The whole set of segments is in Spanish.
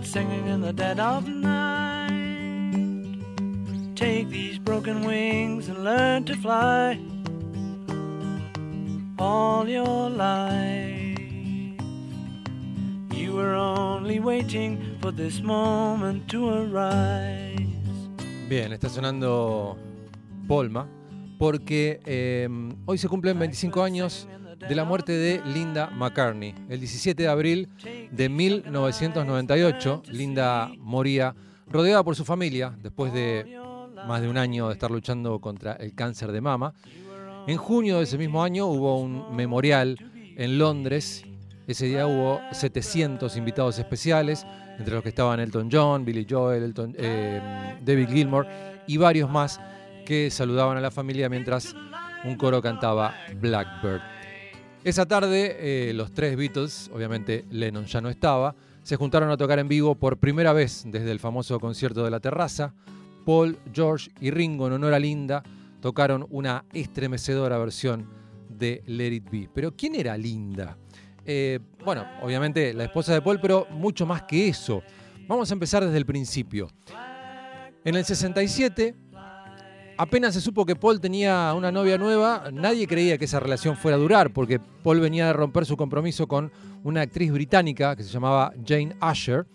birds singing in the dead of night. Take these broken wings and learn to fly all your life. You were only waiting for this moment to arise. Bien, está sonando Polma, porque eh, hoy se cumplen 25 años de la muerte de Linda McCartney. El 17 de abril de 1998, Linda moría rodeada por su familia después de más de un año de estar luchando contra el cáncer de mama. En junio de ese mismo año hubo un memorial en Londres. Ese día hubo 700 invitados especiales, entre los que estaban Elton John, Billy Joel, Elton, eh, David Gilmour y varios más que saludaban a la familia mientras un coro cantaba Blackbird. Esa tarde, eh, los tres Beatles, obviamente Lennon ya no estaba, se juntaron a tocar en vivo por primera vez desde el famoso concierto de la terraza. Paul, George y Ringo, en honor a Linda, tocaron una estremecedora versión de Let It Be. Pero ¿quién era Linda? Eh, bueno, obviamente la esposa de Paul, pero mucho más que eso. Vamos a empezar desde el principio. En el 67, apenas se supo que Paul tenía una novia nueva, nadie creía que esa relación fuera a durar, porque Paul venía de romper su compromiso con una actriz británica que se llamaba Jane Asher,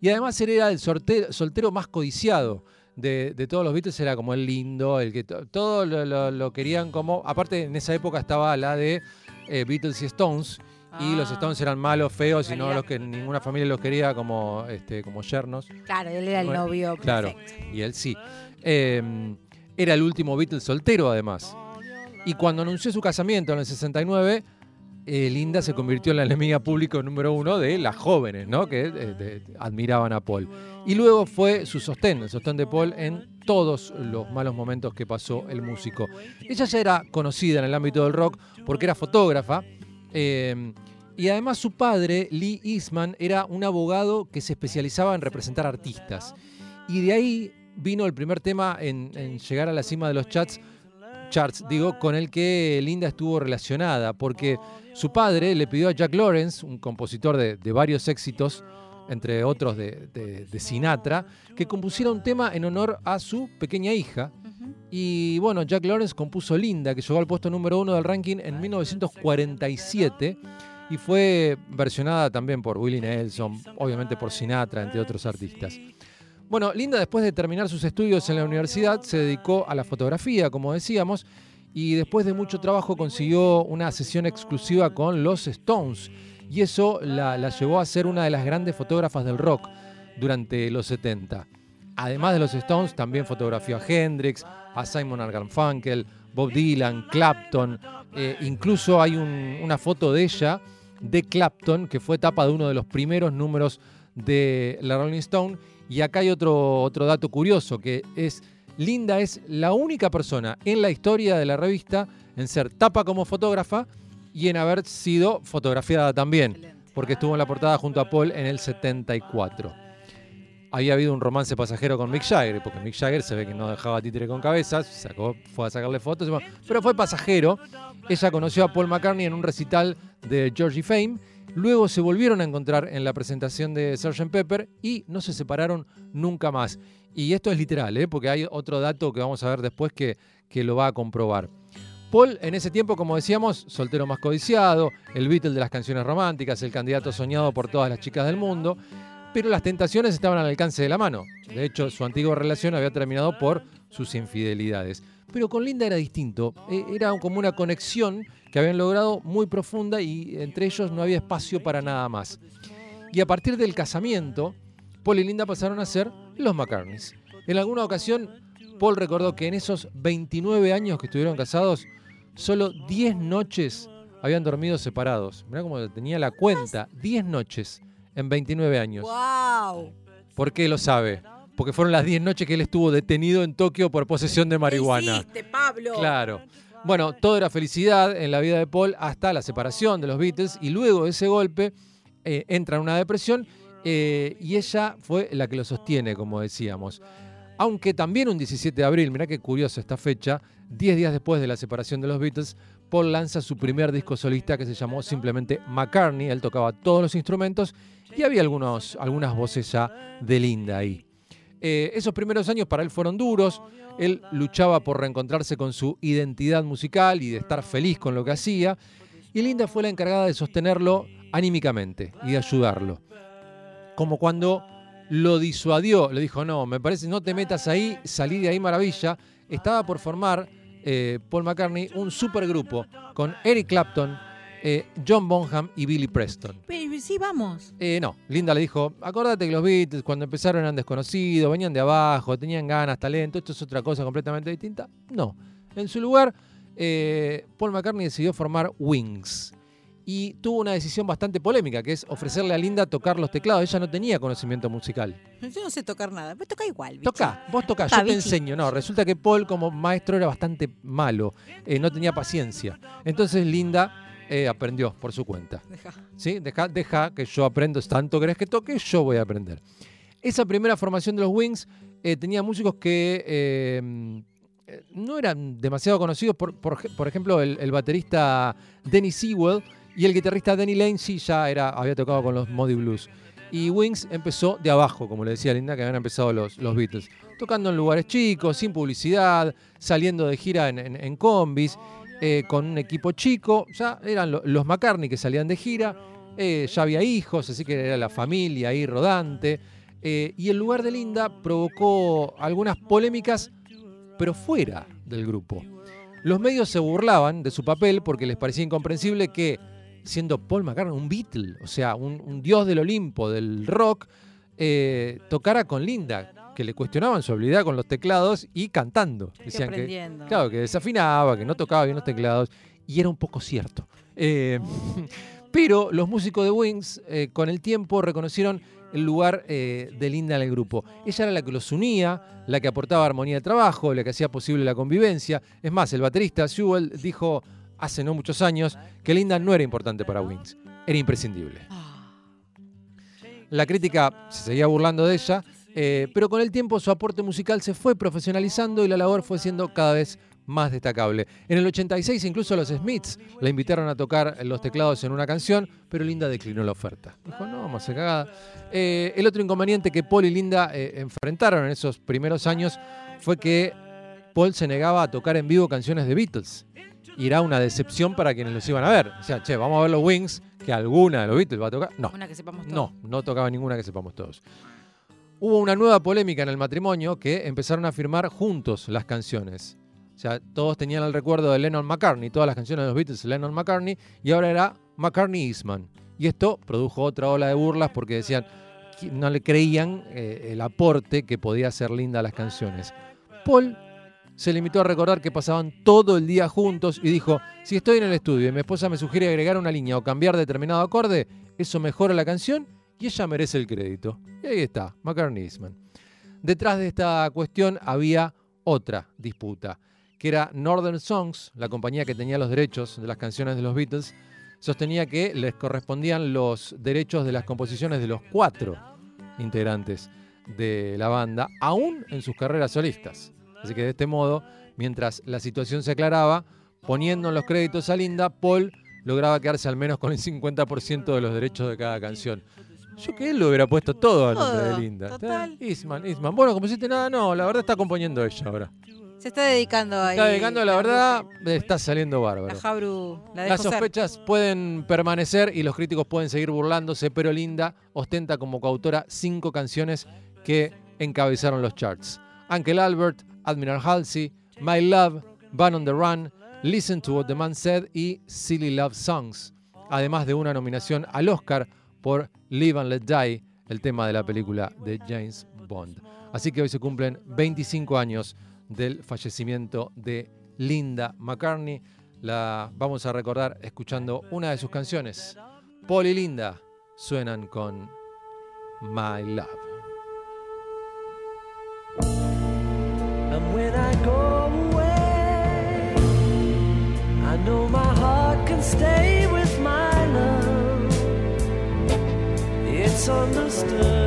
y además él era el soltero más codiciado de, todos los Beatles era como el lindo, el que todos lo, querían como. Aparte, en esa época estaba la de eh, Beatles y Stones. Y los ah. Stones eran malos, feos, y no los que ninguna familia los quería como, este, como yernos. Claro, él era el novio. Claro, y él sí. Em, era el último Beatles soltero, además. Y cuando anunció su casamiento en el 69, eh, Linda se convirtió en la enemiga pública número uno de las jóvenes, ¿no? Que eh, admiraban a Paul. Y luego fue su sostén, el sostén de Paul en todos los malos momentos que pasó el músico. Ella ya era conocida en el ámbito del rock porque era fotógrafa. Eh, y además su padre, Lee Eastman, era un abogado que se especializaba en representar artistas. Y de ahí vino el primer tema en, en llegar a la cima de los chats charts, digo, con el que Linda estuvo relacionada, porque su padre le pidió a Jack Lawrence, un compositor de, varios éxitos, entre otros de, Sinatra, que compusiera un tema en honor a su pequeña hija. Y bueno, Jack Lawrence compuso Linda, que llegó al puesto número uno del ranking en 1947 y fue versionada también por Willie Nelson, obviamente por Sinatra, entre otros artistas. Bueno, Linda después de terminar sus estudios en la universidad se dedicó a la fotografía, como decíamos, y después de mucho trabajo consiguió una sesión exclusiva con los Stones. Y eso la, llevó a ser una de las grandes fotógrafas del rock durante los 70. Además de los Stones, también fotografió a Hendrix, a Simon Garfunkel, Bob Dylan, Clapton. Eh, incluso hay una foto de ella, de Clapton, que fue tapa de uno de los primeros números de la Rolling Stone. Y acá hay otro, otro dato curioso, que es Linda es la única persona en la historia de la revista en ser tapa como fotógrafa y en haber sido fotografiada también, porque estuvo en la portada junto a Paul en el 74. Había habido un romance pasajero con Mick Jagger, porque Mick Jagger se ve que no dejaba títere con cabezas, sacó, fue a sacarle fotos, pero fue pasajero. Ella conoció a Paul McCartney en un recital de Georgie Fame Luego se volvieron a encontrar en la presentación de Sgt. Pepper y no se separaron nunca más. Y esto es literal, ¿eh? porque hay otro dato que vamos a ver después que, que lo va a comprobar. Paul, en ese tiempo, como decíamos, soltero más codiciado, el Beatle de las canciones románticas, el candidato soñado por todas las chicas del mundo, pero las tentaciones estaban al alcance de la mano. De hecho, su antigua relación había terminado por sus infidelidades. Pero con Linda era distinto, e, era como una conexión que habían logrado muy profunda y entre ellos no había espacio para nada más. Y a partir del casamiento, Paul y Linda pasaron a ser los McCartneys. En alguna ocasión, Paul recordó que en esos 29 años que estuvieron casados, solo 10 noches habían dormido separados. Mirá cómo tenía la cuenta, 10 noches en 29 años. ¡Wow! ¿Por qué lo sabe? Porque fueron las 10 noches que él estuvo detenido en Tokio por posesión de marihuana. ¿Qué Pablo? Claro. Bueno, todo era felicidad en la vida de Paul hasta la separación de los Beatles y luego de ese golpe eh, entra en una depresión eh, y ella fue la que lo sostiene, como decíamos. Aunque también un 17 de abril, mirá qué curioso esta fecha, 10 días después de la separación de los Beatles, Paul lanza su primer disco solista que se llamó simplemente McCartney. Él tocaba todos los instrumentos y había algunas voces ya de Linda ahí. Eh, esos primeros años para él fueron duros. Él luchaba por reencontrarse con su identidad musical y de estar feliz con lo que hacía. Y Linda fue la encargada de sostenerlo anímicamente y de ayudarlo. Como cuando lo disuadió, le dijo, no, me parece, no te metas ahí, salí de ahí maravilla. Estaba por formar eh, Paul McCartney un supergrupo con Eric Clapton, eh, John Bonham y Billy Preston. Pero sí, vamos. Eh, no, Linda le dijo, acordate que los Beatles cuando empezaron eran desconocidos, venían de abajo, tenían ganas, talento, esto es otra cosa completamente distinta. No, en su lugar, eh, Paul McCartney decidió formar Wings. Y tuvo una decisión bastante polémica, que es ofrecerle a Linda tocar los teclados. Ella no tenía conocimiento musical. Yo no sé tocar nada. Me toca igual. bichi. Toca, vos tocás, yo te enseño. No, resulta que Paul como maestro era bastante malo, no tenía paciencia. Entonces Linda eh, aprendió por su cuenta. Deja. ¿sí? Deja, deja que yo aprendo, tanto querés que toque, yo voy a aprender. Esa primera formación de los Wings eh, tenía músicos que eh, eh, no eran demasiado conocidos, por, por, ej- por ejemplo, el, el baterista Denny Sewell y el guitarrista Danny Lane sí ya era, había tocado con los Moody Blues. Y Wings empezó de abajo, como le decía Linda, que habían empezado los, los Beatles. Tocando en lugares chicos, sin publicidad, saliendo de gira en, en- en combis, eh, con un equipo chico. Ya eran lo- los McCartney que salían de gira, eh, ya había hijos, así que era la familia ahí rodante. Eh, y el lugar de Linda provocó algunas polémicas, pero fuera del grupo. Los medios se burlaban de su papel porque les parecía incomprensible que, siendo Paul McCartney un Beatle, o sea, un, dios del Olimpo, del rock, tocara con Linda, que le cuestionaban su habilidad con los teclados y cantando. Decían que. Claro, que desafinaba, que no tocaba bien los teclados, y era un poco cierto. Eh, pero los músicos de Wings, eh, con el tiempo, reconocieron el lugar eh, de Linda en el grupo. Ella era la que los unía, la que aportaba armonía de trabajo, la que hacía posible la convivencia. Es más, el baterista Sewell dijo hace no muchos años que Linda no era importante para Wings, era imprescindible. Ah, La crítica se seguía burlando de ella, eh, pero con el tiempo su aporte musical se fue profesionalizando y la labor fue siendo cada vez más destacable. En el 86 incluso los Smiths la invitaron a tocar los teclados en una canción, pero Linda declinó la oferta. Dijo, no, vamos a cagada. Eh, el otro inconveniente que Paul y Linda eh, enfrentaron en esos primeros años fue que Paul se negaba a tocar en vivo canciones de Beatles. Y era una decepción para quienes los iban a ver. O sea, che, vamos a ver los Wings, que alguna de los Beatles va a tocar. No, una que sepamos todo. no, no tocaba ninguna que sepamos todos. Hubo una nueva polémica en el matrimonio que empezaron a firmar juntos las canciones. O sea, todos tenían el recuerdo de Lennon McCartney, todas las canciones de los Beatles, Lennon McCartney, y ahora era McCartney Eastman. Y esto produjo otra ola de burlas porque decían no le creían eh, el aporte que podía hacer linda a las canciones. Paul se limitó a recordar que pasaban todo el día juntos y dijo, si estoy en el estudio y mi esposa me sugiere agregar una línea o cambiar determinado acorde, eso mejora la canción y ella merece el crédito. Y ahí está, McCartney Eastman. Detrás de esta cuestión había otra disputa, que era Northern Songs, la compañía que tenía los derechos de las canciones de los Beatles, sostenía que les correspondían los derechos de las composiciones de los cuatro integrantes de la banda, aún en sus carreras solistas. Así que de este modo, mientras la situación se aclaraba, poniendo en los créditos a Linda, Paul lograba quedarse al menos con el 50% de los derechos de cada canción. Yo que él lo hubiera puesto todo al nombre de Linda. total. Eastman, Eastman. Bueno, como hiciste nada, no, la verdad está componiendo ella ahora. Se está dedicando ahí. Está dedicando, la verdad, está saliendo bárbaro. La Jabru. La Las ser. sospechas pueden permanecer y los críticos pueden seguir burlándose, pero Linda ostenta como coautora cinco canciones que encabezaron los charts. Uncle Albert, Admiral Halsey, My Love, Van on the Run, Listen to What the Man Said y Silly Love Songs, además de una nominación al Oscar por Live and Let Die, el tema de la película de James Bond. Así que hoy se cumplen 25 años del fallecimiento de Linda McCartney. La vamos a recordar escuchando una de sus canciones. Paul y Linda suenan con My Love. And when I go away, I know my heart misunderstood.